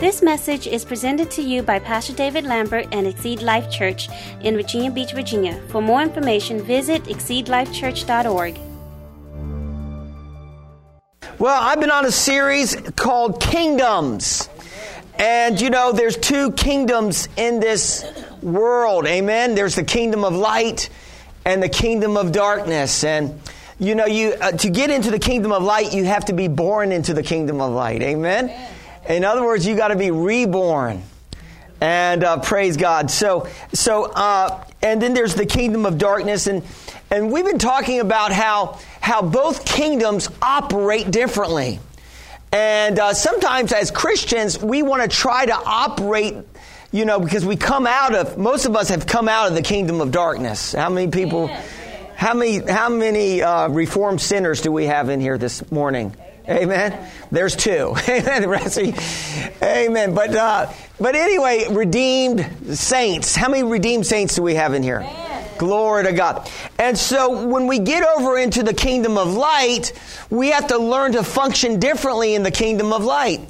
This message is presented to you by Pastor David Lambert and Exceed Life Church in Virginia Beach, Virginia. For more information, visit exceedlifechurch.org. Well, I've been on a series called Kingdoms. And you know, there's two kingdoms in this world. Amen. There's the kingdom of light and the kingdom of darkness. And you know, you uh, to get into the kingdom of light, you have to be born into the kingdom of light. Amen. Amen. In other words, you got to be reborn. And uh, praise God. So, so, uh, and then there's the kingdom of darkness, and and we've been talking about how how both kingdoms operate differently. And uh, sometimes, as Christians, we want to try to operate, you know, because we come out of most of us have come out of the kingdom of darkness. How many people? How many? How many uh, reformed sinners do we have in here this morning? Amen. There's two. Amen. The rest of you. Amen. But uh, but anyway, redeemed saints. How many redeemed saints do we have in here? Glory to God. And so when we get over into the kingdom of light, we have to learn to function differently in the kingdom of light.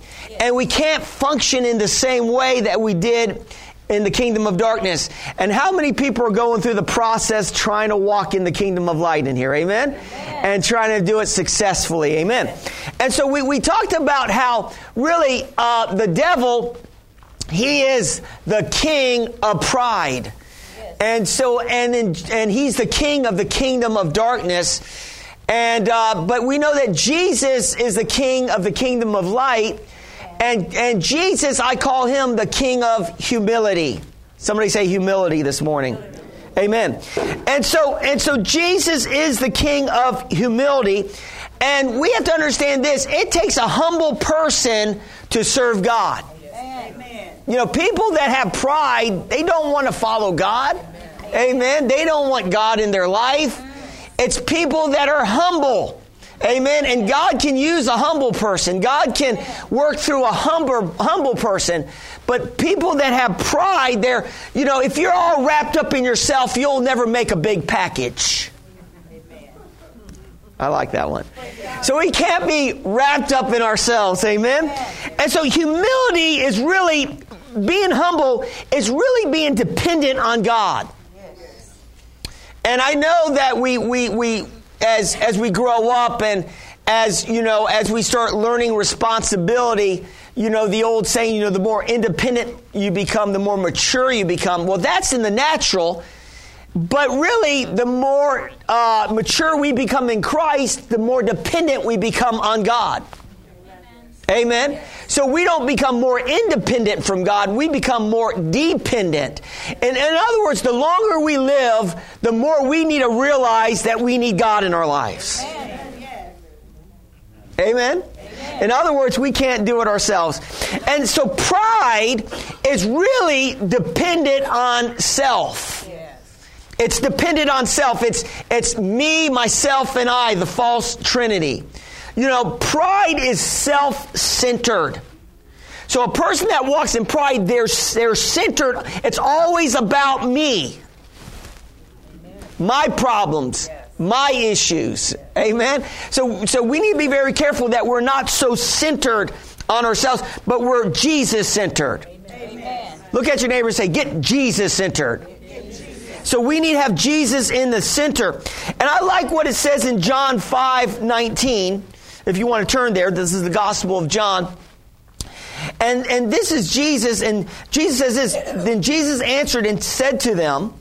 And we can't function in the same way that we did in the kingdom of darkness. And how many people are going through the process trying to walk in the kingdom of light in here? Amen? Amen. And trying to do it successfully. Amen. And so we, we talked about how really uh, the devil, he is the king of pride. And so, and, in, and he's the king of the kingdom of darkness. And, uh, but we know that Jesus is the king of the kingdom of light. And, and Jesus, I call him the king of humility. Somebody say humility this morning. Amen. And so, and so Jesus is the king of humility. And we have to understand this. It takes a humble person to serve God. Amen. You know, people that have pride, they don't want to follow God. Amen. They don't want God in their life. It's people that are humble. Amen. And God can use a humble person. God can work through a humble, humble person. But people that have pride, they're, you know, if you're all wrapped up in yourself, you'll never make a big package. I like that one. So we can't be wrapped up in ourselves. Amen. And so humility is really, being humble is really being dependent on God. And I know that we, we, we, as as we grow up and as you know as we start learning responsibility you know the old saying you know the more independent you become the more mature you become. Well that's in the natural but really the more uh, mature we become in christ the more dependent we become on god Amen. So we don't become more independent from God, we become more dependent. And in other words, the longer we live, the more we need to realize that we need God in our lives. Amen. In other words, we can't do it ourselves. And so pride is really dependent on self. It's dependent on self. It's, it's me, myself, and I, the false trinity. You know, pride is self centered. So a person that walks in pride, they're, they're centered. It's always about me, my problems, my issues. Amen. So, so we need to be very careful that we're not so centered on ourselves, but we're Jesus centered. Look at your neighbor and say, Get Jesus centered. So we need to have Jesus in the center. And I like what it says in John 5 19. If you want to turn there, this is the Gospel of John. And, and this is Jesus, and Jesus says this. Then Jesus answered and said to them,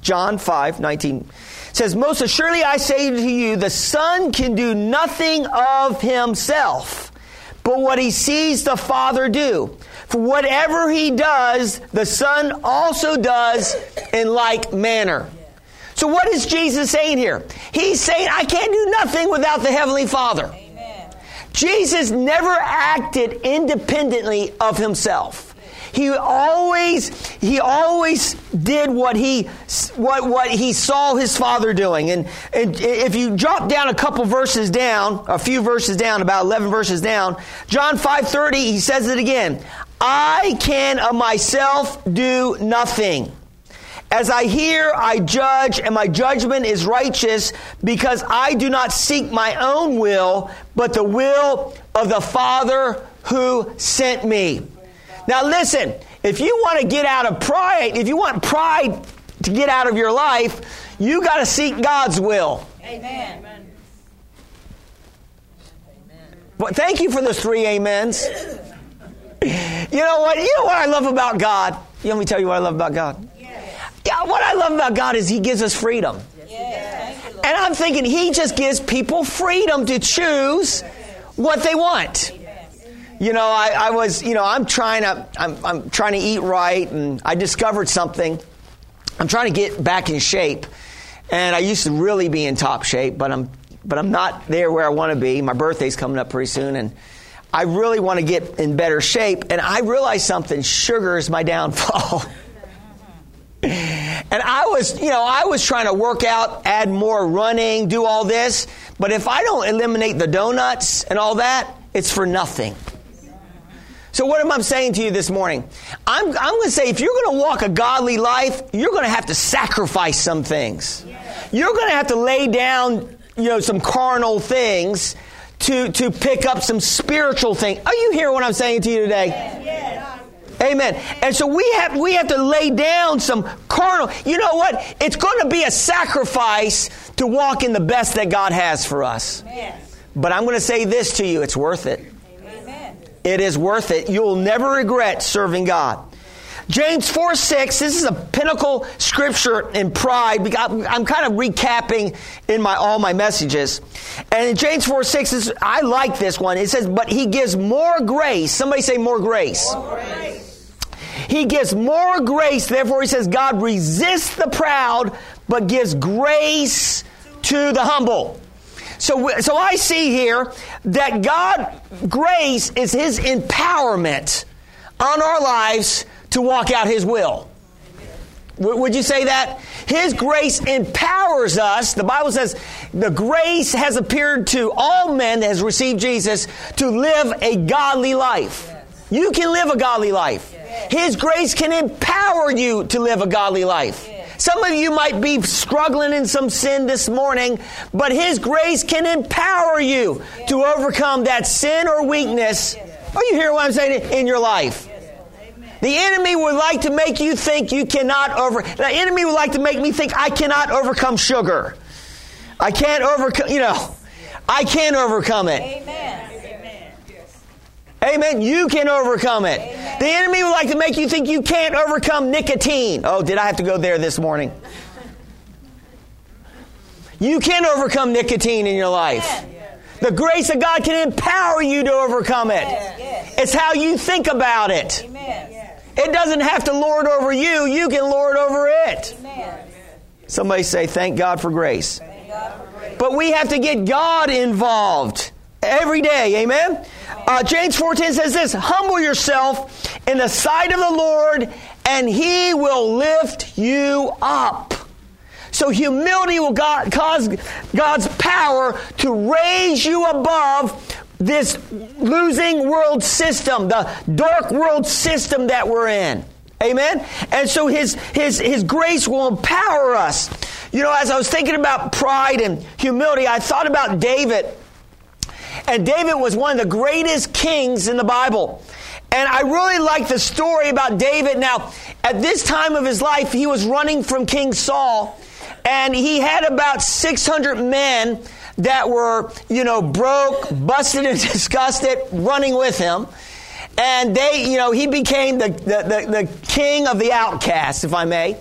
John 5 19 says, Most assuredly I say to you, the Son can do nothing of himself, but what he sees the Father do. For whatever he does, the Son also does in like manner. So, what is Jesus saying here? He's saying, I can't do nothing without the Heavenly Father. Jesus never acted independently of himself. He always, he always did what he, what, what he saw his father doing. And, and if you drop down a couple verses down, a few verses down, about 11 verses down, John 5.30, he says it again. I can of myself do nothing. As I hear, I judge, and my judgment is righteous because I do not seek my own will, but the will of the Father who sent me. Now, listen, if you want to get out of pride, if you want pride to get out of your life, you got to seek God's will. Amen. But thank you for those three amens. You know what? You know what I love about God? You want me tell you what I love about God? Yeah, what I love about God is He gives us freedom. And I'm thinking He just gives people freedom to choose what they want. You know, I, I was, you know, I'm trying to, I'm, I'm trying to eat right, and I discovered something. I'm trying to get back in shape, and I used to really be in top shape, but I'm, but I'm not there where I want to be. My birthday's coming up pretty soon, and I really want to get in better shape. And I realized something: sugar is my downfall. And I was, you know, I was trying to work out, add more running, do all this. But if I don't eliminate the donuts and all that, it's for nothing. So, what am I saying to you this morning? I'm, I'm going to say if you're going to walk a godly life, you're going to have to sacrifice some things. You're going to have to lay down, you know, some carnal things to, to pick up some spiritual things. Are you hearing what I'm saying to you today? Yes. Amen. And so we have we have to lay down some carnal. You know what? It's going to be a sacrifice to walk in the best that God has for us. Yes. But I'm going to say this to you: it's worth it. Amen. It is worth it. You'll never regret serving God. James 4 6, this is a pinnacle scripture in pride. I'm kind of recapping in my all my messages. And in James 4 6, is, I like this one. It says, But he gives more grace. Somebody say more grace. More grace. He gives more grace. Therefore, he says, God resists the proud, but gives grace to the humble. So, so I see here that God, grace is his empowerment on our lives to walk out his will. Would you say that? His grace empowers us. The Bible says the grace has appeared to all men that has received Jesus to live a godly life. You can live a godly life. His grace can empower you to live a godly life. Some of you might be struggling in some sin this morning, but His grace can empower you to overcome that sin or weakness. Are you hearing what I'm saying in your life? The enemy would like to make you think you cannot over. The enemy would like to make me think I cannot overcome sugar. I can't overcome. You know, I can't overcome it. Amen. Amen. You can overcome it. Amen. The enemy would like to make you think you can't overcome nicotine. Oh, did I have to go there this morning? You can overcome nicotine in your life. The grace of God can empower you to overcome it. It's how you think about it. It doesn't have to lord over you, you can lord over it. Somebody say, Thank God for grace. But we have to get God involved every day. Amen? Uh, James 4.10 says this, Humble yourself in the sight of the Lord, and he will lift you up. So humility will God, cause God's power to raise you above this losing world system, the dark world system that we're in. Amen? And so his, his, his grace will empower us. You know, as I was thinking about pride and humility, I thought about David and David was one of the greatest kings in the Bible. And I really like the story about David. Now, at this time of his life, he was running from King Saul, and he had about 600 men that were, you know, broke, busted, and disgusted running with him. And they, you know, he became the, the, the, the king of the outcasts, if I may.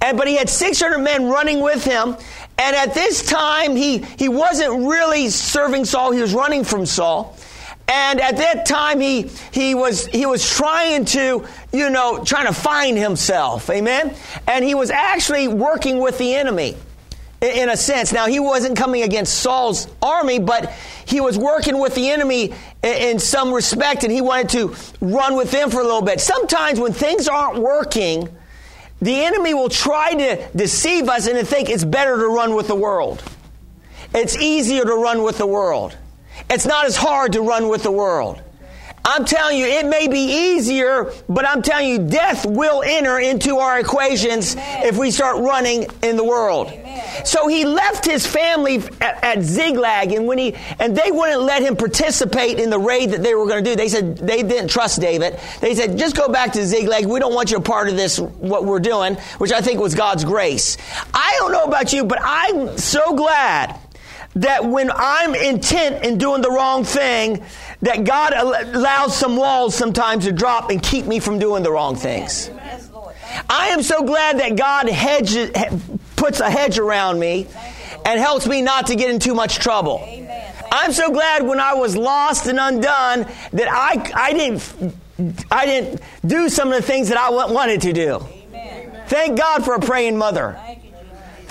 And, but he had 600 men running with him. And at this time, he, he wasn't really serving Saul, he was running from Saul. And at that time, he, he, was, he was trying to, you know, trying to find himself. Amen? And he was actually working with the enemy in a sense. Now, he wasn't coming against Saul's army, but he was working with the enemy in some respect, and he wanted to run with them for a little bit. Sometimes when things aren't working, the enemy will try to deceive us and to think it's better to run with the world. It's easier to run with the world. It's not as hard to run with the world. I'm telling you, it may be easier, but I'm telling you, death will enter into our equations Amen. if we start running in the world. Amen. So he left his family at, at Ziklag, and when he and they wouldn't let him participate in the raid that they were going to do. They said they didn't trust David. They said, "Just go back to Ziklag. We don't want you a part of this. What we're doing," which I think was God's grace. I don't know about you, but I'm so glad that when I'm intent in doing the wrong thing, that God allows some walls sometimes to drop and keep me from doing the wrong things. I am so glad that God hedges, puts a hedge around me and helps me not to get in too much trouble. I'm so glad when I was lost and undone that I, I didn't I didn't do some of the things that I wanted to do. Thank God for a praying mother.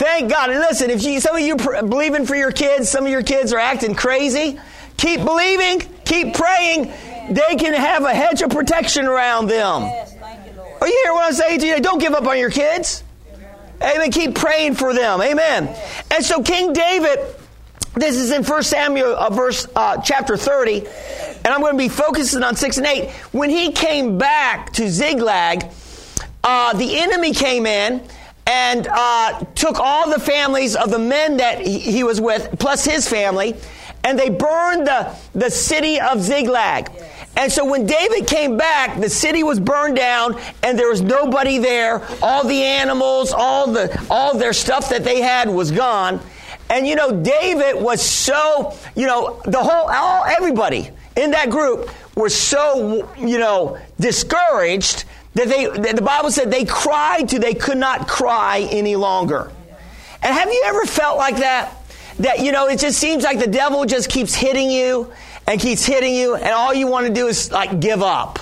Thank God. And listen, if you, some of you pr- believing for your kids, some of your kids are acting crazy, keep believing, keep praying. They can have a hedge of protection around them. Are you hear what I'm saying to you? Don't give up on your kids. Amen. Keep praying for them. Amen. And so King David, this is in 1 Samuel, uh, verse uh, chapter 30, and I'm going to be focusing on 6 and 8. When he came back to Ziklag, uh, the enemy came in and uh, took all the families of the men that he was with, plus his family, and they burned the, the city of Ziklag. And so when David came back, the city was burned down and there was nobody there. All the animals, all the all their stuff that they had was gone. And you know, David was so, you know, the whole all everybody in that group was so, you know, discouraged that they, that the Bible said they cried till they could not cry any longer. And have you ever felt like that? That, you know, it just seems like the devil just keeps hitting you and keeps hitting you, and all you want to do is like give up.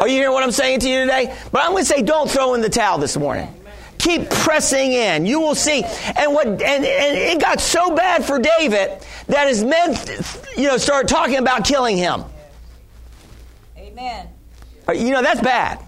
Are you hearing what I'm saying to you today? But I'm going to say don't throw in the towel this morning. Keep pressing in. You will see. And what and, and it got so bad for David that his men, you know, started talking about killing him. Amen. Uh, you know, that's bad.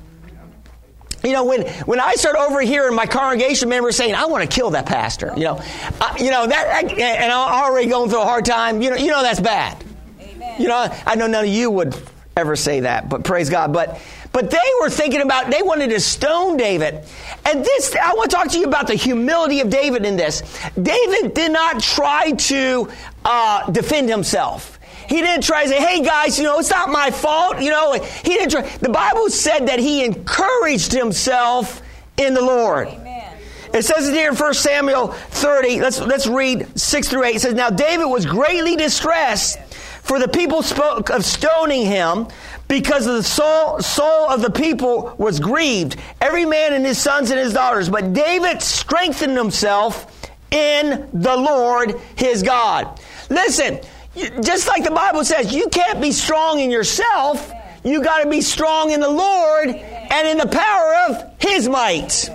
You know, when, when I start overhearing my congregation members saying, I want to kill that pastor, you know, uh, you know, that, and I'm already going through a hard time, you know, you know that's bad. Amen. You know, I know none of you would ever say that, but praise God. But, but they were thinking about, they wanted to stone David. And this, I want to talk to you about the humility of David in this. David did not try to uh, defend himself. He didn't try to say, hey guys, you know, it's not my fault. You know, he didn't try. The Bible said that he encouraged himself in the Lord. Amen. It says it here in 1 Samuel 30. Let's, let's read 6 through 8. It says, Now David was greatly distressed, for the people spoke of stoning him, because of the soul, soul of the people was grieved, every man and his sons and his daughters. But David strengthened himself in the Lord his God. Listen, just like the Bible says, you can't be strong in yourself. You got to be strong in the Lord and in the power of His might.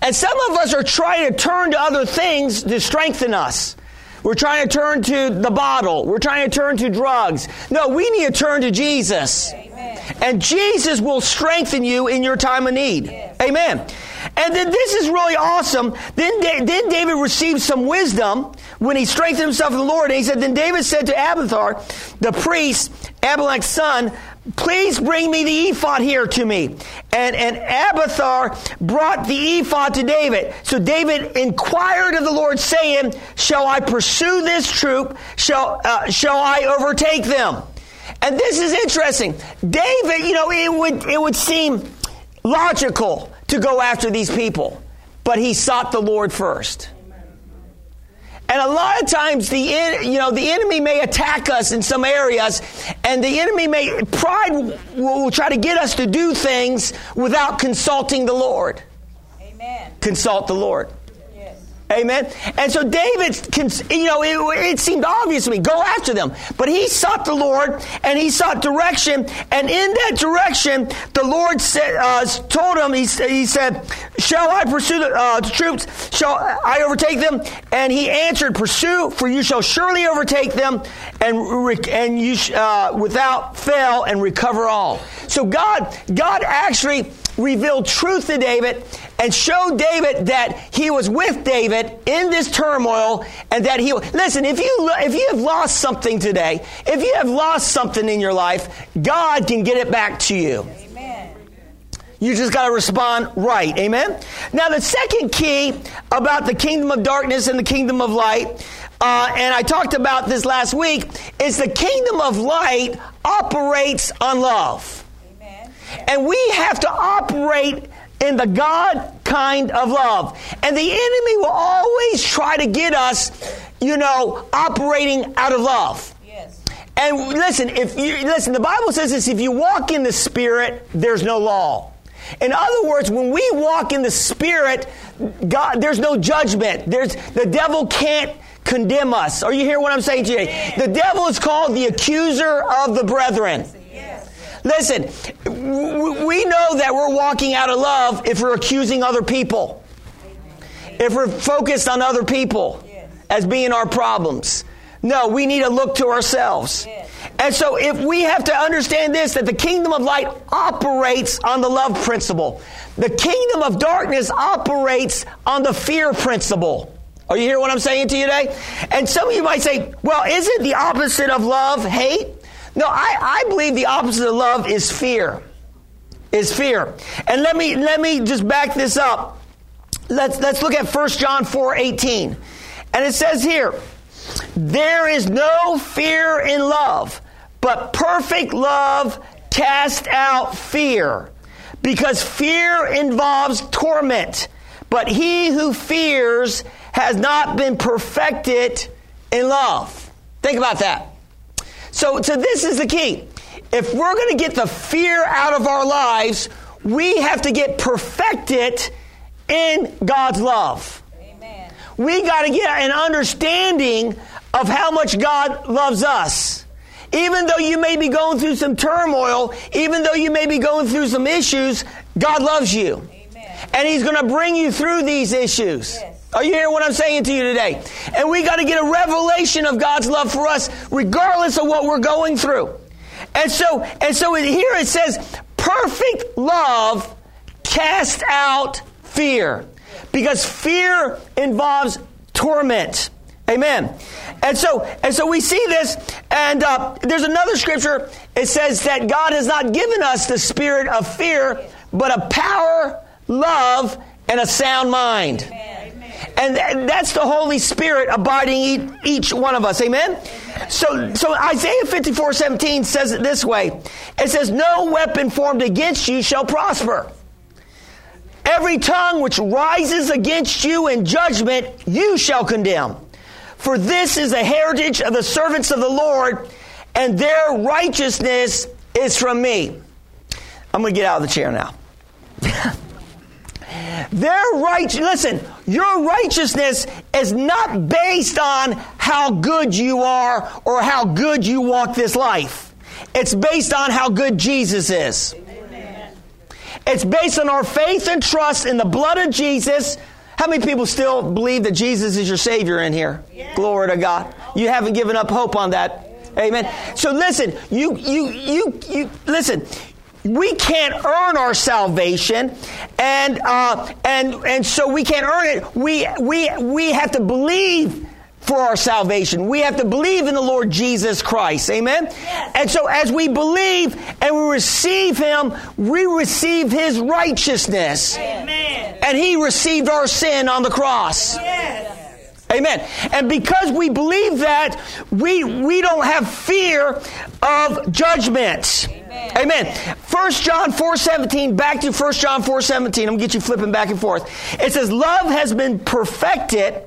And some of us are trying to turn to other things to strengthen us. We're trying to turn to the bottle. We're trying to turn to drugs. No, we need to turn to Jesus. And Jesus will strengthen you in your time of need. Amen. And then this is really awesome. Then, then David received some wisdom when he strengthened himself in the Lord. And he said, Then David said to Abiathar, the priest, Abimelech's son, Please bring me the ephod here to me. And, and Abiathar brought the ephod to David. So David inquired of the Lord, saying, Shall I pursue this troop? Shall, uh, shall I overtake them? And this is interesting. David, you know, it would, it would seem logical to go after these people, but he sought the Lord first. And a lot of times, the you know the enemy may attack us in some areas, and the enemy may pride will, will try to get us to do things without consulting the Lord. Amen. Consult the Lord. Amen. And so David, you know, it, it, seemed obvious to me, go after them. But he sought the Lord and he sought direction. And in that direction, the Lord said, uh, told him, he, he, said, Shall I pursue the, uh, the, troops? Shall I overtake them? And he answered, Pursue, for you shall surely overtake them and, and you uh, without fail and recover all. So God, God actually revealed truth to David and show David that he was with David in this turmoil and that he listen if you if you have lost something today if you have lost something in your life God can get it back to you. Amen. You just got to respond right. Amen? Now the second key about the kingdom of darkness and the kingdom of light uh, and I talked about this last week is the kingdom of light operates on love. Amen. and we have to operate in the God kind of love. And the enemy will always try to get us, you know, operating out of love. Yes. And listen, if you listen, the Bible says this if you walk in the spirit, there's no law. In other words, when we walk in the spirit, God, there's no judgment. There's the devil can't condemn us. Are you hearing what I'm saying to you? The devil is called the accuser of the brethren. Listen, we know that we're walking out of love if we're accusing other people, if we're focused on other people as being our problems. No, we need to look to ourselves. And so, if we have to understand this, that the kingdom of light operates on the love principle, the kingdom of darkness operates on the fear principle. Are you hearing what I'm saying to you today? And some of you might say, well, isn't the opposite of love hate? No, I, I believe the opposite of love is fear. Is fear. And let me let me just back this up. Let's let's look at 1 John 4 18. And it says here, there is no fear in love, but perfect love casts out fear. Because fear involves torment. But he who fears has not been perfected in love. Think about that. So, so this is the key. If we're going to get the fear out of our lives, we have to get perfected in God's love. Amen. We got to get an understanding of how much God loves us. Even though you may be going through some turmoil, even though you may be going through some issues, God loves you. Amen. And He's going to bring you through these issues. Yes. Are you hearing what I'm saying to you today? And we got to get a revelation of God's love for us, regardless of what we're going through. And so, and so here it says, perfect love casts out fear. Because fear involves torment. Amen. And so, and so we see this, and uh, there's another scripture. It says that God has not given us the spirit of fear, but a power, love, and a sound mind. Amen. And that's the Holy Spirit abiding each one of us. Amen? So, so Isaiah 54 17 says it this way it says, No weapon formed against you shall prosper. Every tongue which rises against you in judgment, you shall condemn. For this is the heritage of the servants of the Lord, and their righteousness is from me. I'm going to get out of the chair now. Their right, listen, your righteousness is not based on how good you are or how good you walk this life. It's based on how good Jesus is. Amen. It's based on our faith and trust in the blood of Jesus. How many people still believe that Jesus is your Savior in here? Yeah. Glory to God. You haven't given up hope on that. Amen. So listen, you you you you listen we can't earn our salvation, and uh, and and so we can't earn it. We we we have to believe for our salvation. We have to believe in the Lord Jesus Christ. Amen. Yes. And so as we believe and we receive Him, we receive His righteousness. Amen. And He received our sin on the cross. Yes. Amen. And because we believe that, we we don't have fear of judgment. Amen. First John 4 17, back to First John 4 17. I'm going to get you flipping back and forth. It says, Love has been perfected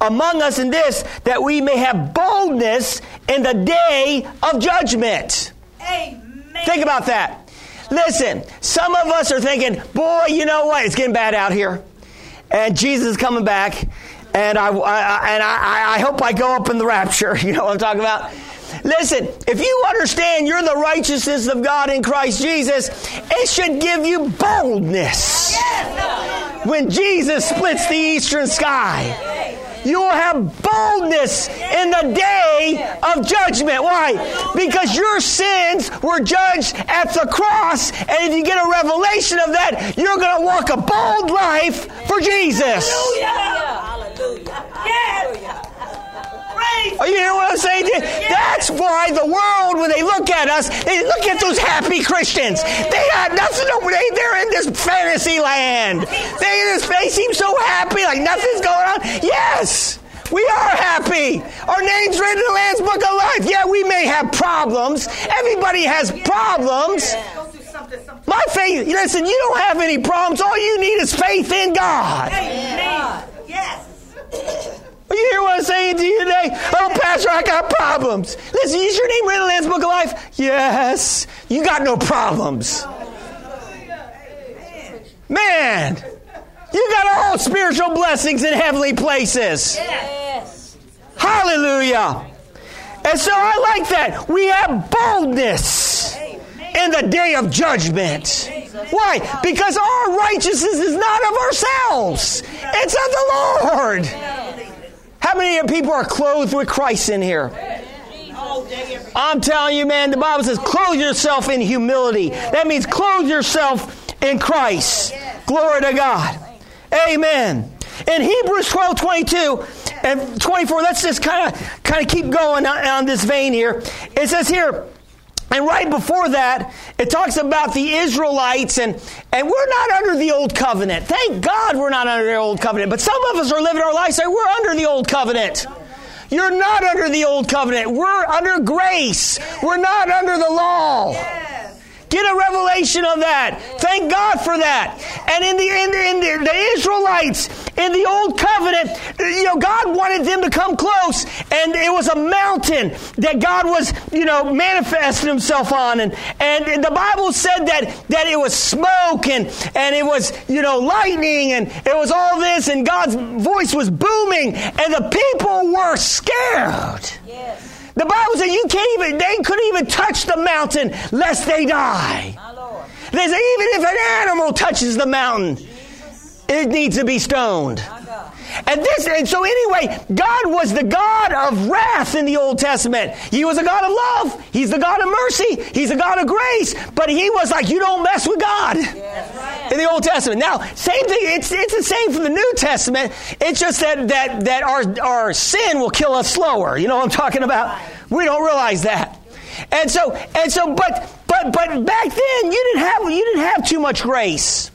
among us in this, that we may have boldness in the day of judgment. Amen. Think about that. Listen, some of us are thinking, boy, you know what? It's getting bad out here. And Jesus is coming back. And I, I and I, I hope I go up in the rapture. You know what I'm talking about? Listen, if you understand you're the righteousness of God in Christ Jesus, it should give you boldness. When Jesus splits the eastern sky, You will have boldness in the day of judgment. Why? Because your sins were judged at the cross, and if you get a revelation of that, you're going to walk a bold life for Jesus. Hallelujah. Yes. Praise. Are you hearing what I'm saying? That's why the world, when they look at us, they look at those happy Christians. They got nothing. To, they, they're in this fantasy land. They, this, they seem so happy, like nothing's going on. Yes. We are happy. Our name's written in the Lamb's Book of Life. Yeah, we may have problems. Everybody has problems. Go through something, something. My faith, listen, you don't have any problems. All you need is faith in God. Amen. Yes. You hear what I'm saying to you today? Oh, Pastor, I got problems. Listen, is your name written in the Lamb's Book of Life? Yes. You got no problems. Man, you got all spiritual blessings in heavenly places. Yes. Hallelujah. And so I like that. We have boldness in the day of judgment. Why? Because our righteousness is not of ourselves, it's of the Lord. How many people are clothed with Christ in here? I'm telling you, man, the Bible says, clothe yourself in humility. That means clothe yourself in Christ. Glory to God. Amen. In Hebrews 12 22 and 24, let's just kind of kind of keep going on this vein here. It says here, and right before that, it talks about the Israelites, and, and we're not under the old covenant. Thank God we're not under the old covenant. But some of us are living our lives saying we're under the old covenant. You're not under the old covenant. We're under grace. We're not under the law. Get a revelation of that. Thank God for that. And in the in the, in the, the Israelites in the old covenant, you know, God wanted them to come close, and it was a mountain that God was, you know, manifesting Himself on, and and the Bible said that that it was smoke and and it was you know lightning and it was all this, and God's voice was booming, and the people were scared. Yes. The Bible said you can't even, they couldn't even touch the mountain lest they die. My Lord. They say even if an animal touches the mountain, it needs to be stoned. And this, and so anyway, God was the God of wrath in the Old Testament. He was a God of love. He's the God of mercy. He's a God of grace. But he was like, you don't mess with God right. in the Old Testament. Now, same thing. It's it's the same for the New Testament. It's just that that that our our sin will kill us slower. You know what I'm talking about? We don't realize that. And so and so, but but but back then you didn't have you didn't have too much grace.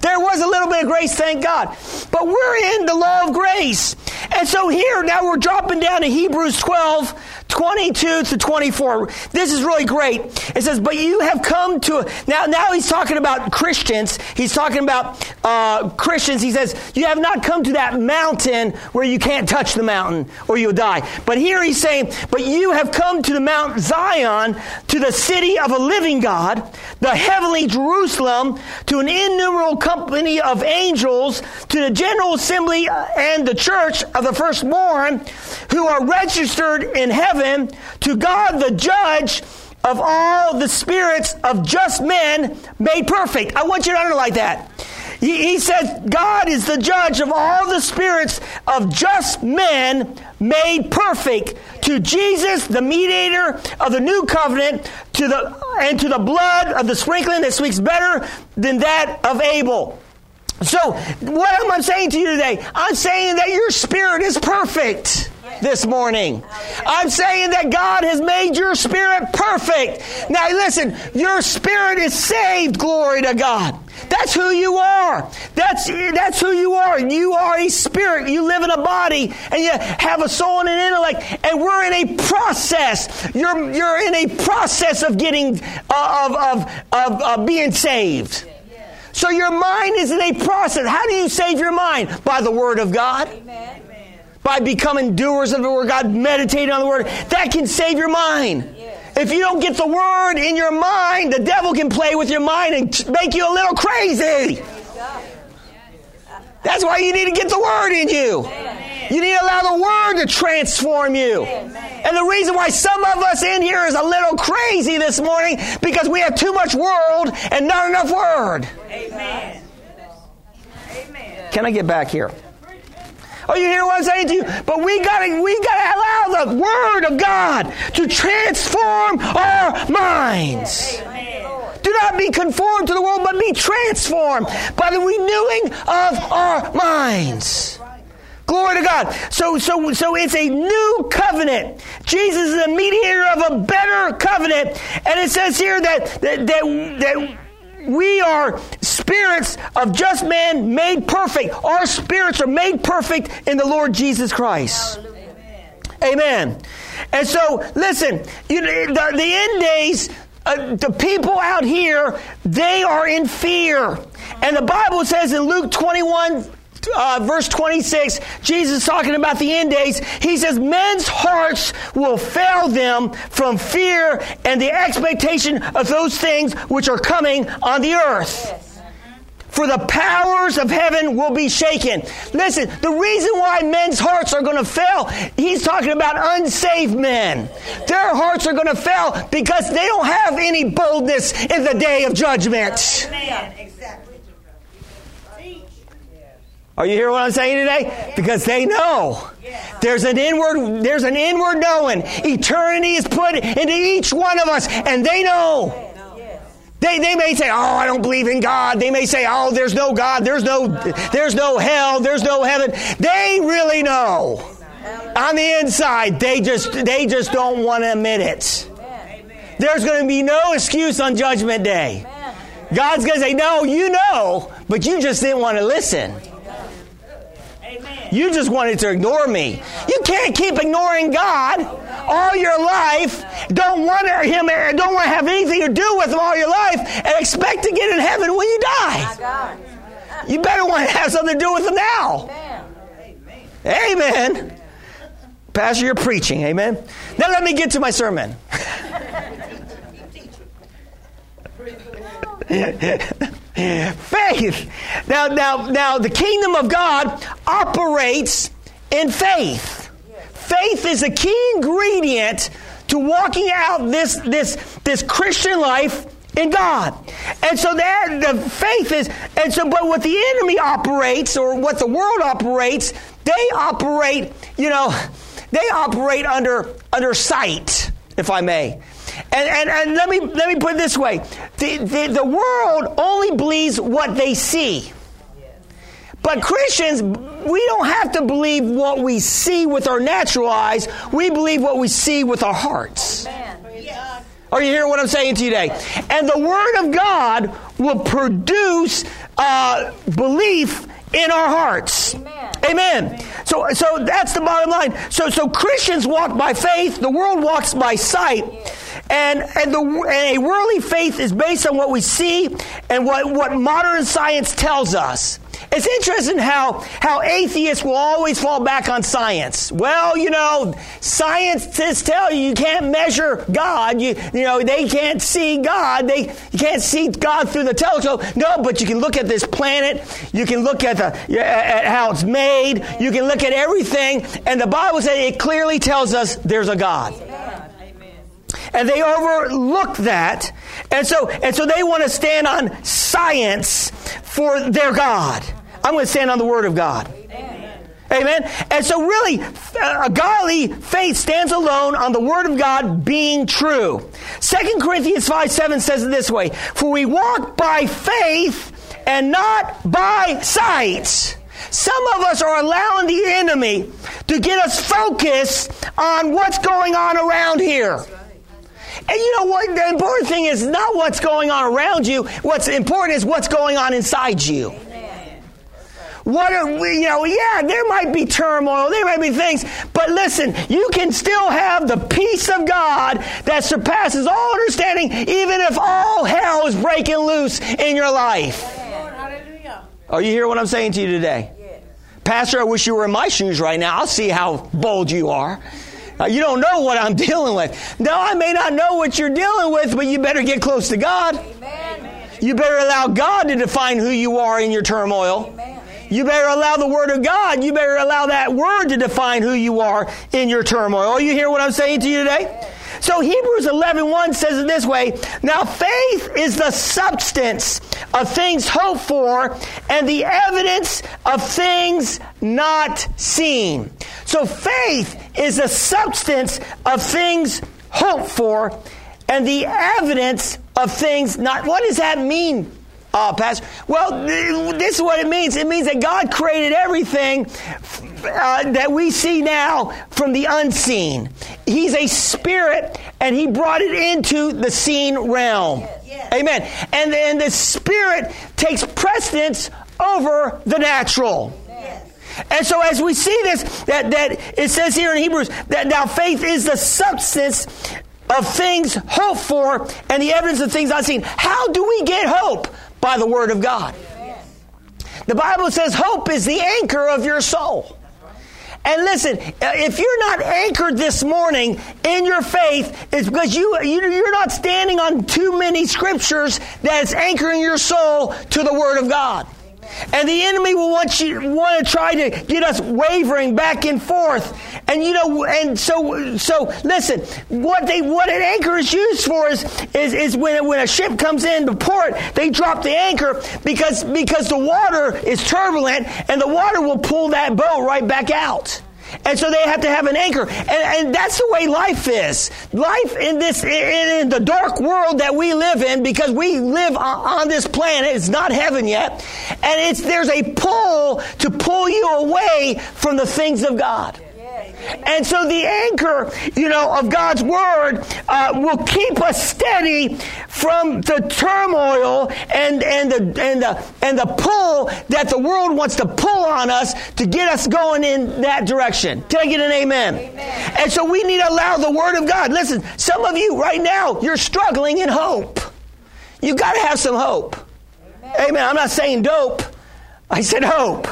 There was a little bit of grace, thank God. But we're in the law of grace. And so here, now we're dropping down to Hebrews 12, 22 to 24. This is really great. It says, But you have come to. Now, now he's talking about Christians. He's talking about uh, Christians. He says, You have not come to that mountain where you can't touch the mountain or you'll die. But here he's saying, But you have come to the Mount Zion, to the city of a living God, the heavenly Jerusalem, to an innumerable company of angels, to the general assembly and the church of the firstborn who are registered in heaven, to God the judge of all the spirits of just men made perfect. I want you to underline that. He, he says, God is the judge of all the spirits of just men made perfect. To Jesus, the mediator of the new covenant, to the and to the blood of the sprinkling that speaks better than that of Abel. So, what am I saying to you today? I'm saying that your spirit is perfect this morning. I'm saying that God has made your spirit perfect. Now, listen, your spirit is saved, glory to God. That's who you are. That's, that's who you are. You are a spirit. You live in a body and you have a soul and an intellect. And we're in a process. You're, you're in a process of getting, uh, of, of, of, of being saved. So your mind is in a process. How do you save your mind? By the Word of God. Amen. By becoming doers of the Word of God, meditating on the Word. That can save your mind. If you don't get the Word in your mind, the devil can play with your mind and make you a little crazy. That's why you need to get the Word in you. You need to allow the Word to transform you. And the reason why some of us in here is a little crazy this morning because we have too much world and not enough Word. Amen. Amen. Can I get back here? Are you hearing what I'm saying to you? But we gotta, we gotta allow the Word of God to transform our minds. Do not be conformed to the world, but be transformed by the renewing of our minds. Glory to God. So, so, so it's a new covenant. Jesus is a mediator of a better covenant. And it says here that, that, that, that we are spirits of just man made perfect. Our spirits are made perfect in the Lord Jesus Christ. Amen. And so, listen, you know, the, the end days, uh, the people out here, they are in fear. And the Bible says in Luke 21, uh, verse 26, Jesus talking about the end days. He says, Men's hearts will fail them from fear and the expectation of those things which are coming on the earth. For the powers of heaven will be shaken. Listen, the reason why men's hearts are going to fail, he's talking about unsaved men. Their hearts are going to fail because they don't have any boldness in the day of judgment. Amen. Exactly. Are you hearing what I'm saying today? Because they know. There's an inward, there's an inward knowing. Eternity is put into each one of us, and they know. They, they may say, "Oh, I don't believe in God." They may say, "Oh, there's no God. There's no there's no hell. There's no heaven." They really know. On the inside, they just they just don't want to admit it. There's going to be no excuse on Judgment Day. God's going to say, "No, you know, but you just didn't want to listen." You just wanted to ignore me. You can't keep ignoring God all your life. Don't want him. Don't want to have anything to do with him all your life, and expect to get in heaven when you die. You better want to have something to do with him now. Amen. Pastor, you're preaching. Amen. Now let me get to my sermon. faith. Now, now, now, the kingdom of God operates in faith. Faith is a key ingredient to walking out this, this, this Christian life in God. And so that the faith is, and so, but what the enemy operates, or what the world operates, they operate, you know, they operate under, under sight, if I may. And, and, and let, me, let me put it this way the, the, the world only believes what they see. But Christians, we don't have to believe what we see with our natural eyes. We believe what we see with our hearts. Are you hearing what I'm saying to you today? And the Word of God will produce uh, belief in our hearts. Amen. Amen. So, so that's the bottom line. So, so Christians walk by faith. The world walks by sight. And, and, the, and a worldly faith is based on what we see and what, what modern science tells us. It's interesting how, how atheists will always fall back on science. Well, you know, scientists tell you you can't measure God. You, you know, they can't see God. They you can't see God through the telescope. No, but you can look at this planet. You can look at, the, at how it's made. You can look at everything. And the Bible says it clearly tells us there's a God. And they overlook that. And so, and so they want to stand on science for their God. I'm going to stand on the Word of God. Amen. Amen. And so, really, a godly faith stands alone on the Word of God being true. 2 Corinthians 5 7 says it this way For we walk by faith and not by sight. Some of us are allowing the enemy to get us focused on what's going on around here. And you know what? The important thing is not what's going on around you. What's important is what's going on inside you. What are we, you know, yeah, there might be turmoil, there might be things, but listen, you can still have the peace of God that surpasses all understanding, even if all hell is breaking loose in your life. Are you hearing what I'm saying to you today? Pastor, I wish you were in my shoes right now. I'll see how bold you are. Uh, you don't know what I'm dealing with. No, I may not know what you're dealing with, but you better get close to God. Amen. You better allow God to define who you are in your turmoil. Amen. You better allow the Word of God, you better allow that Word to define who you are in your turmoil. You hear what I'm saying to you today? So Hebrews 11.1 1 says it this way, Now faith is the substance of things hoped for and the evidence of things not seen. So faith is the substance of things hoped for and the evidence of things not. What does that mean, uh, Pastor? Well, this is what it means. It means that God created everything uh, that we see now from the unseen. He's a spirit, and He brought it into the seen realm. Yes. Amen. And then the spirit takes precedence over the natural. And so as we see this, that, that it says here in Hebrews that now faith is the substance of things hoped for and the evidence of things unseen. How do we get hope? By the Word of God. The Bible says hope is the anchor of your soul. And listen, uh, if you're not anchored this morning in your faith, it's because you, you, are not standing on too many scriptures that's anchoring your soul to the Word of God. And the enemy will want you want to try to get us wavering back and forth. And you know, and so so listen, what they what an anchor is used for is is, is when when a ship comes into port, they drop the anchor because because the water is turbulent and the water will pull that boat right back out. And so they have to have an anchor. And, and that's the way life is. Life in this, in, in, the dark world that we live in, because we live on, on this planet, it's not heaven yet. And it's, there's a pull to pull you away from the things of God. And so the anchor, you know, of God's word uh, will keep us steady from the turmoil and, and, the, and, the, and the pull that the world wants to pull on us to get us going in that direction. Can I get an amen? amen. And so we need to allow the word of God. Listen, some of you right now, you're struggling in hope. You got to have some hope. Amen. amen. I'm not saying dope. I said hope.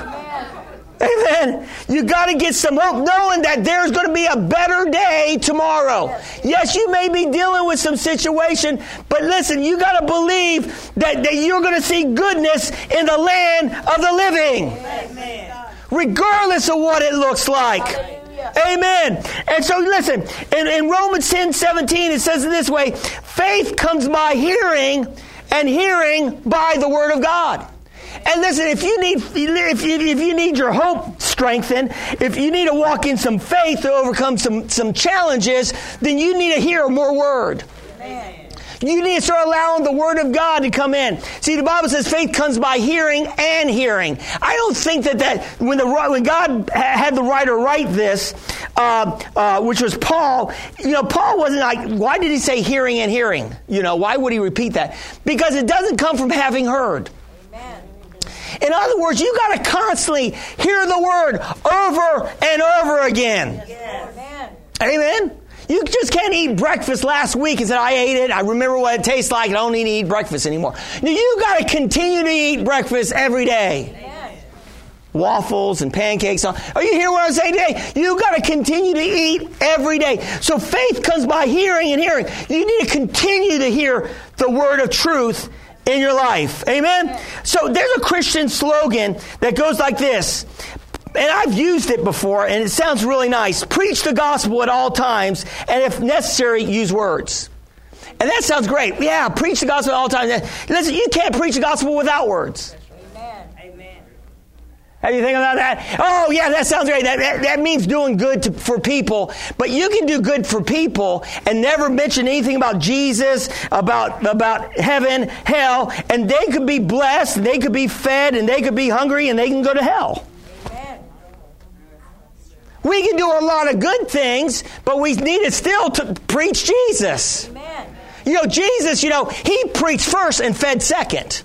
Amen. You got to get some hope knowing that there's going to be a better day tomorrow. Yes, you may be dealing with some situation, but listen, you got to believe that, that you're going to see goodness in the land of the living. Amen. Regardless of what it looks like. Amen. And so listen, in, in Romans 10 17, it says in this way faith comes by hearing, and hearing by the word of God. And listen, if you need if you, if you need your hope strengthened, if you need to walk in some faith to overcome some some challenges, then you need to hear more word. Amen. You need to start allowing the Word of God to come in. See, the Bible says faith comes by hearing and hearing. I don't think that, that when, the, when God had the writer write this, uh, uh, which was Paul, you know, Paul wasn't like, why did he say hearing and hearing? You know, why would he repeat that? Because it doesn't come from having heard. In other words, you got to constantly hear the word over and over again. Yes. Amen. You just can't eat breakfast last week and say, I ate it. I remember what it tastes like. I don't need to eat breakfast anymore. You got to continue to eat breakfast every day. Waffles and pancakes. Are you hearing what I'm saying today? You got to continue to eat every day. So faith comes by hearing and hearing. You need to continue to hear the word of truth in your life. Amen? So there's a Christian slogan that goes like this. And I've used it before, and it sounds really nice. Preach the gospel at all times, and if necessary, use words. And that sounds great. Yeah, preach the gospel at all times. Listen, you can't preach the gospel without words. Do you think about that? Oh, yeah, that sounds great. That, that, that means doing good to, for people. But you can do good for people and never mention anything about Jesus, about, about heaven, hell, and they could be blessed, they could be fed, and they could be hungry, and they can go to hell. We can do a lot of good things, but we need to still to preach Jesus. Amen. You know, Jesus, you know, he preached first and fed second.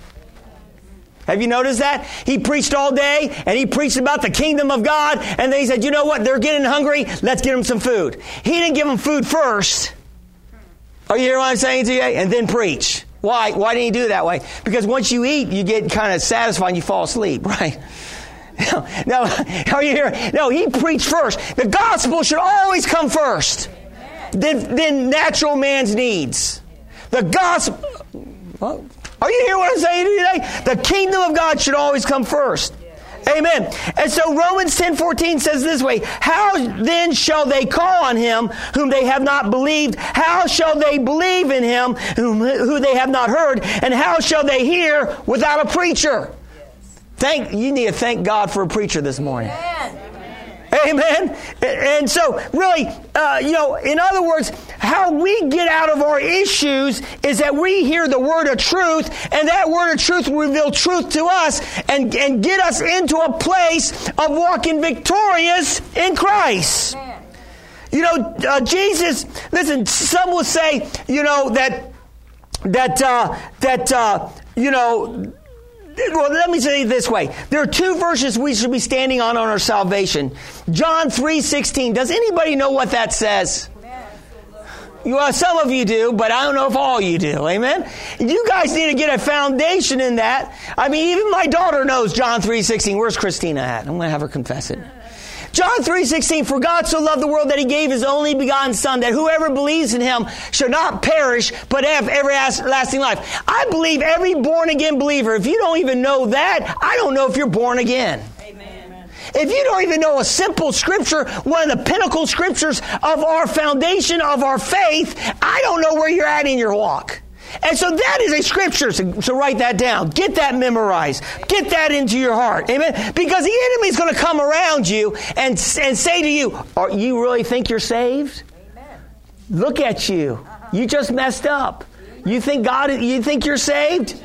Have you noticed that? He preached all day and he preached about the kingdom of God and then he said, you know what? They're getting hungry. Let's get them some food. He didn't give them food first. Are you hearing what I'm saying to you? And then preach. Why? Why didn't he do it that way? Because once you eat, you get kind of satisfied and you fall asleep, right? No, no, are you here? No, he preached first. The gospel should always come first. Then, then natural man's needs. The gospel. Well, are you hearing what I'm saying today? The kingdom of God should always come first. Amen. And so Romans 10 14 says this way How then shall they call on him whom they have not believed? How shall they believe in him whom, who they have not heard? And how shall they hear without a preacher? Thank you need to thank God for a preacher this morning. Amen. And so, really, uh, you know, in other words, how we get out of our issues is that we hear the word of truth, and that word of truth will reveal truth to us and, and get us into a place of walking victorious in Christ. You know, uh, Jesus, listen, some will say, you know, that, that, uh, that, uh, you know, well, let me say it this way. There are two verses we should be standing on on our salvation. John 3.16. Does anybody know what that says? Well, some of you do, but I don't know if all you do. Amen? You guys need to get a foundation in that. I mean, even my daughter knows John 3.16. Where's Christina at? I'm going to have her confess it. John 3.16, For God so loved the world that he gave his only begotten Son, that whoever believes in him should not perish, but have everlasting life. I believe every born again believer, if you don't even know that, I don't know if you're born again. If you don't even know a simple scripture, one of the pinnacle scriptures of our foundation of our faith, I don't know where you're at in your walk. And so that is a scripture, so, so, write that down. Get that memorized. Get that into your heart. Amen? Because the enemy is going to come around you and, and say to you, Are you really think you're saved? Amen. Look at you. Uh-huh. You just messed up. You think God, you think you're saved?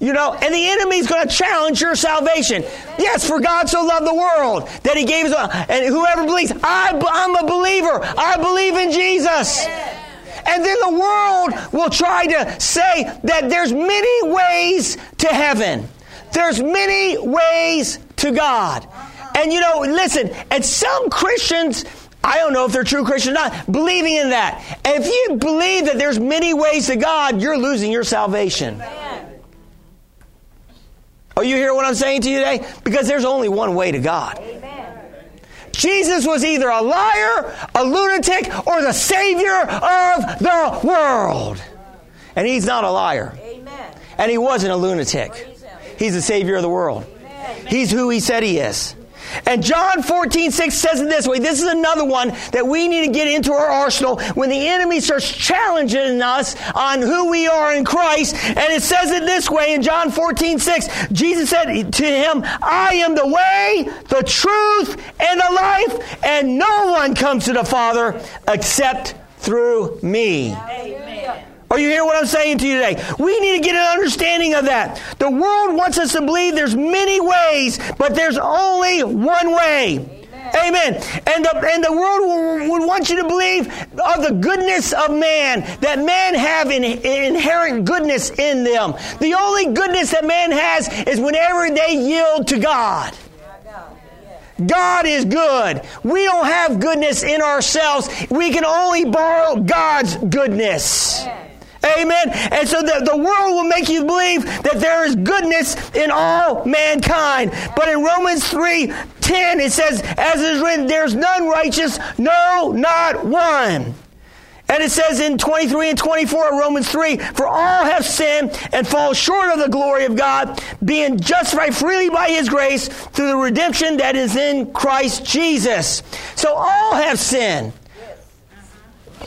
You know, and the enemy's going to challenge your salvation. Yes, for God so loved the world that he gave his, uh, and whoever believes, I, I'm a believer. I believe in Jesus. And then the world will try to say that there's many ways to heaven. There's many ways to God. And you know, listen, and some Christians, I don't know if they're true Christians or not, believing in that. If you believe that there's many ways to God, you're losing your salvation. Are you hear what I'm saying to you today? Because there's only one way to God. Amen. Jesus was either a liar, a lunatic, or the Savior of the world. And he's not a liar. Amen. And he wasn't a lunatic. He's the Savior of the world. Amen. He's who he said he is. And John 14, 6 says it this way. This is another one that we need to get into our arsenal when the enemy starts challenging us on who we are in Christ. And it says it this way in John 14, 6. Jesus said to him, I am the way, the truth, and the life, and no one comes to the Father except through me. Amen. Are you hearing what I'm saying to you today? We need to get an understanding of that. The world wants us to believe there's many ways, but there's only one way. Amen. And the, and the world would want you to believe of the goodness of man, that man have in, inherent goodness in them. The only goodness that man has is whenever they yield to God. God is good. We don't have goodness in ourselves. We can only borrow God's goodness. Amen. And so the, the world will make you believe that there is goodness in all mankind. But in Romans 3 10, it says, as is written, there's none righteous, no, not one. And it says in 23 and 24 of Romans 3, for all have sinned and fall short of the glory of God, being justified freely by his grace through the redemption that is in Christ Jesus. So all have sinned.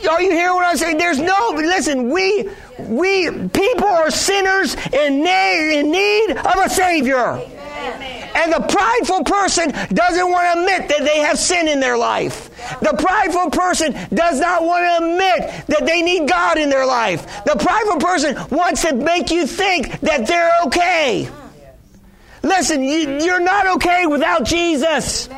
Are you hearing what I'm saying? There's no, listen, we, we, people are sinners in need, in need of a Savior. Amen. And the prideful person doesn't want to admit that they have sin in their life. The prideful person does not want to admit that they need God in their life. The prideful person wants to make you think that they're okay. Listen, you, are not okay without Jesus.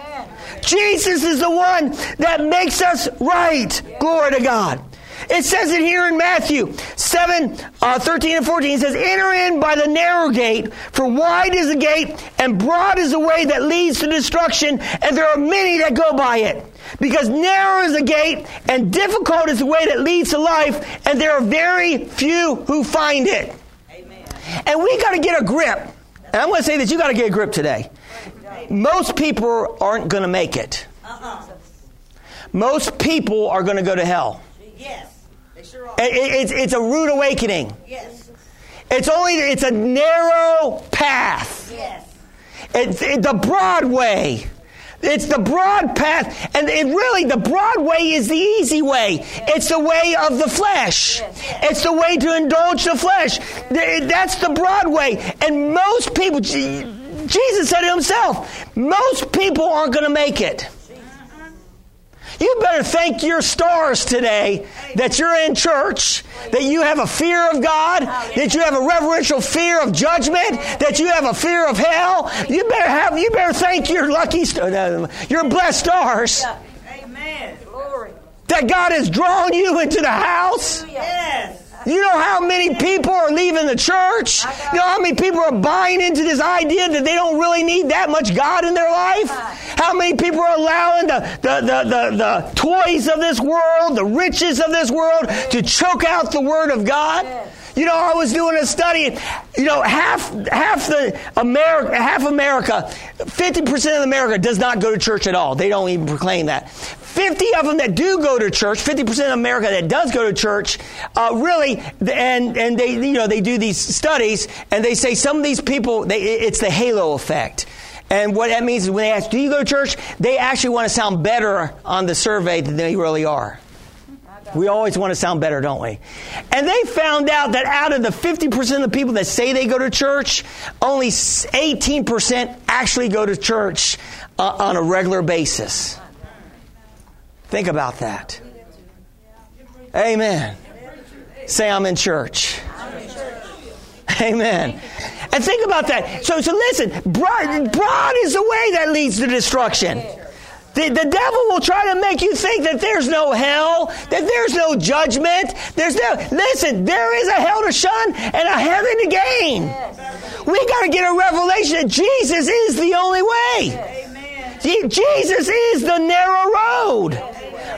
Jesus is the one that makes us right. Glory to God. It says it here in Matthew 7, uh, 13 and 14. It says, Enter in by the narrow gate, for wide is the gate, and broad is the way that leads to destruction, and there are many that go by it. Because narrow is the gate, and difficult is the way that leads to life, and there are very few who find it. Amen. And we got to get a grip. And I'm going to say that you got to get a grip today most people aren't going to make it. Uh-uh. Most people are going to go to hell. Yes, they sure are. It, it's, it's a rude awakening. Yes. It's only it's a narrow path. Yes. It's it, the broad way. It's the broad path, and it really the broad way is the easy way. It's the way of the flesh. It's the way to indulge the flesh. That's the broad way, and most people. Jesus said it himself. Most people aren't going to make it. You better thank your stars today that you're in church, that you have a fear of God, that you have a reverential fear of judgment, that you have a fear of hell. You better have. You better thank your lucky, uh, your blessed stars Amen. Glory. that God has drawn you into the house. Yes. You know how many people are leaving the church? You know how many people are buying into this idea that they don't really need that much God in their life? How many people are allowing the, the, the, the, the toys of this world, the riches of this world to choke out the Word of God? You know, I was doing a study. You know, half half the America, half America, fifty percent of America does not go to church at all. They don't even proclaim that. Fifty of them that do go to church, fifty percent of America that does go to church, uh, really, and and they you know they do these studies and they say some of these people, they, it's the halo effect. And what that means is when they ask, "Do you go to church?" They actually want to sound better on the survey than they really are. We always want to sound better, don't we? And they found out that out of the 50% of the people that say they go to church, only 18% actually go to church uh, on a regular basis. Think about that. Amen. Say, I'm in church. Amen. And think about that. So, so listen, broad, broad is the way that leads to destruction. The, the devil will try to make you think that there's no hell, that there's no judgment. There's no, listen, there is a hell to shun and a heaven to gain. We got to get a revelation that Jesus is the only way. Jesus is the narrow road.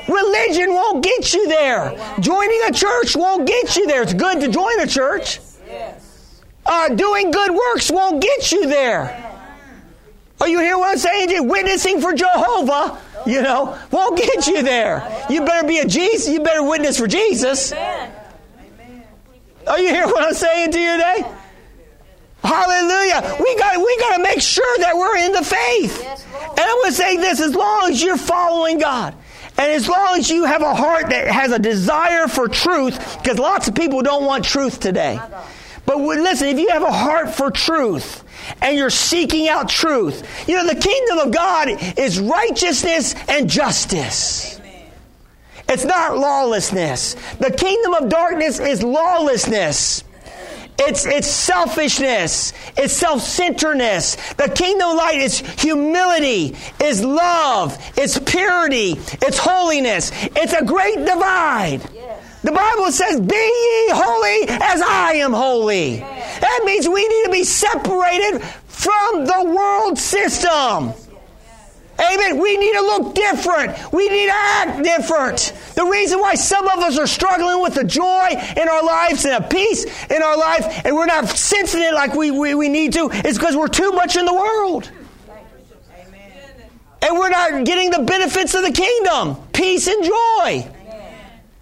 Religion won't get you there. Joining a church won't get you there. It's good to join a church. Uh, doing good works won't get you there. Are you hear what I'm saying? to you? Witnessing for Jehovah, you know, won't get you there. You better be a Jesus. You better witness for Jesus. Are you hear what I'm saying to you today? Hallelujah. We got we got to make sure that we're in the faith. Yes, Lord. And I'm going to say this as long as you're following God, and as long as you have a heart that has a desire for truth, because lots of people don't want truth today. But listen, if you have a heart for truth and you're seeking out truth, you know, the kingdom of God is righteousness and justice. It's not lawlessness. The kingdom of darkness is lawlessness. It's, it's selfishness. It's self-centeredness. The kingdom of light is humility, is love, it's purity, it's holiness. It's a great divide. The Bible says, Be ye holy as I am holy. That means we need to be separated from the world system. Amen. We need to look different. We need to act different. The reason why some of us are struggling with the joy in our lives and a peace in our life and we're not sensing it like we, we, we need to is because we're too much in the world. And we're not getting the benefits of the kingdom peace and joy.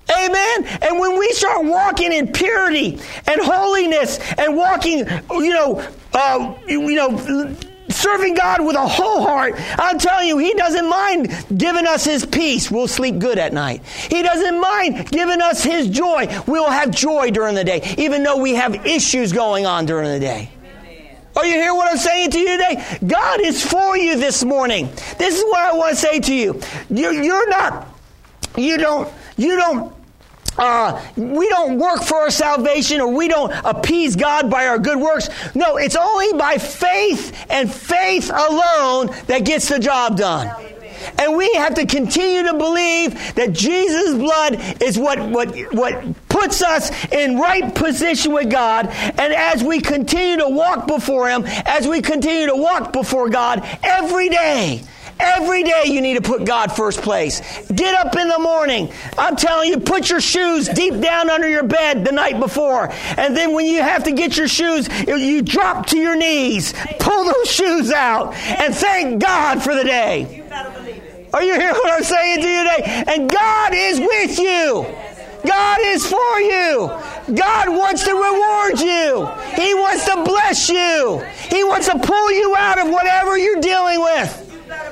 Amen. And when we start walking in purity and holiness and walking, you know, uh, you know, serving God with a whole heart, I'm telling you, He doesn't mind giving us His peace. We'll sleep good at night. He doesn't mind giving us His joy. We'll have joy during the day, even though we have issues going on during the day. Are you hear what I'm saying to you today? God is for you this morning. This is what I want to say to you. You're, you're not, you don't, you don't uh, we don't work for our salvation or we don't appease God by our good works. No, it's only by faith and faith alone that gets the job done. And we have to continue to believe that Jesus' blood is what, what, what puts us in right position with God. And as we continue to walk before Him, as we continue to walk before God every day, Every day you need to put God first place. Get up in the morning. I'm telling you, put your shoes deep down under your bed the night before. And then when you have to get your shoes, you drop to your knees, pull those shoes out, and thank God for the day. You gotta believe it. Are you hearing what I'm saying to you today? And God is with you. God is for you. God wants to reward you. He wants to bless you. He wants to pull you out of whatever you're dealing with.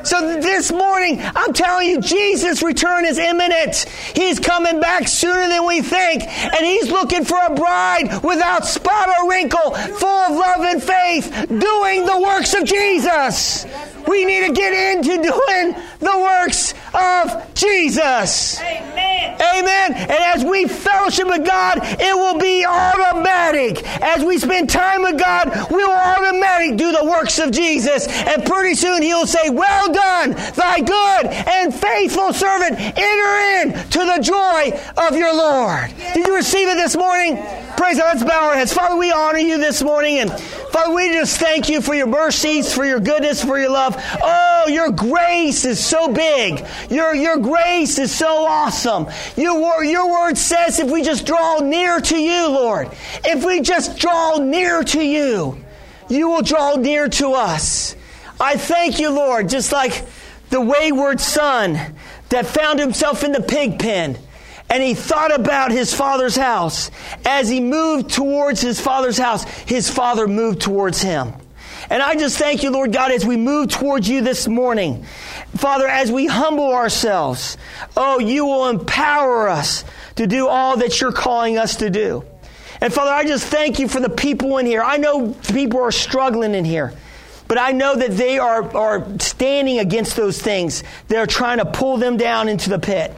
So this morning, I'm telling you, Jesus' return is imminent. He's coming back sooner than we think. And He's looking for a bride without spot or wrinkle, full of love and faith, doing the works of Jesus. We need to get into doing the works of Jesus. Amen. Amen. And as we fellowship with God, it will be automatic. As we spend time with God, we will automatically do the works of Jesus. And pretty soon He'll say, Well done, thy good and faithful servant. Enter in to the joy of your Lord. Did you receive it this morning? Praise God. Let's bow our heads. Father, we honor you this morning. And Father, we just thank you for your mercies, for your goodness, for your love. Oh, your grace is so big. Your, your grace is so awesome. Your, your word says if we just draw near to you, Lord, if we just draw near to you, you will draw near to us. I thank you, Lord, just like the wayward son that found himself in the pig pen and he thought about his father's house. As he moved towards his father's house, his father moved towards him. And I just thank you, Lord God, as we move towards you this morning. Father, as we humble ourselves, oh, you will empower us to do all that you're calling us to do. And Father, I just thank you for the people in here. I know people are struggling in here. But I know that they are, are standing against those things. They're trying to pull them down into the pit.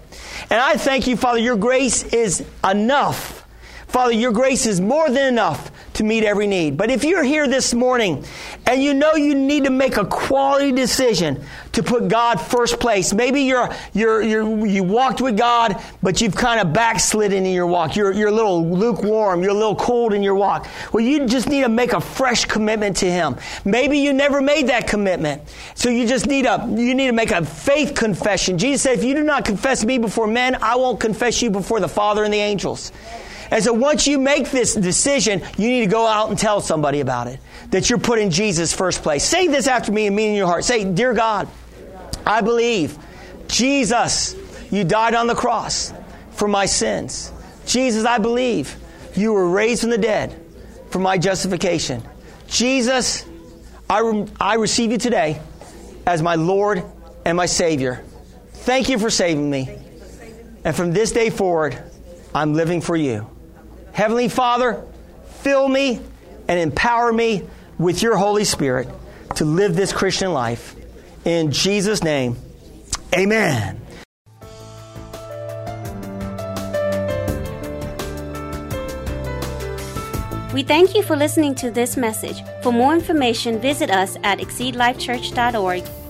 And I thank you, Father, your grace is enough. Father, your grace is more than enough to meet every need. But if you're here this morning and you know you need to make a quality decision to put God first place, maybe you're, you're, you're, you walked with God, but you've kind of backslidden in your walk. You're, you're a little lukewarm. You're a little cold in your walk. Well, you just need to make a fresh commitment to Him. Maybe you never made that commitment. So you just need a, you need to make a faith confession. Jesus said, if you do not confess me before men, I won't confess you before the Father and the angels. And so once you make this decision, you need to go out and tell somebody about it. That you're putting Jesus first place. Say this after me and mean in your heart. Say, Dear God, I believe Jesus, you died on the cross for my sins. Jesus, I believe you were raised from the dead for my justification. Jesus, I, re- I receive you today as my Lord and my Savior. Thank you for saving me. And from this day forward, I'm living for you. Heavenly Father, fill me and empower me with your Holy Spirit to live this Christian life. In Jesus' name, amen. We thank you for listening to this message. For more information, visit us at exceedlifechurch.org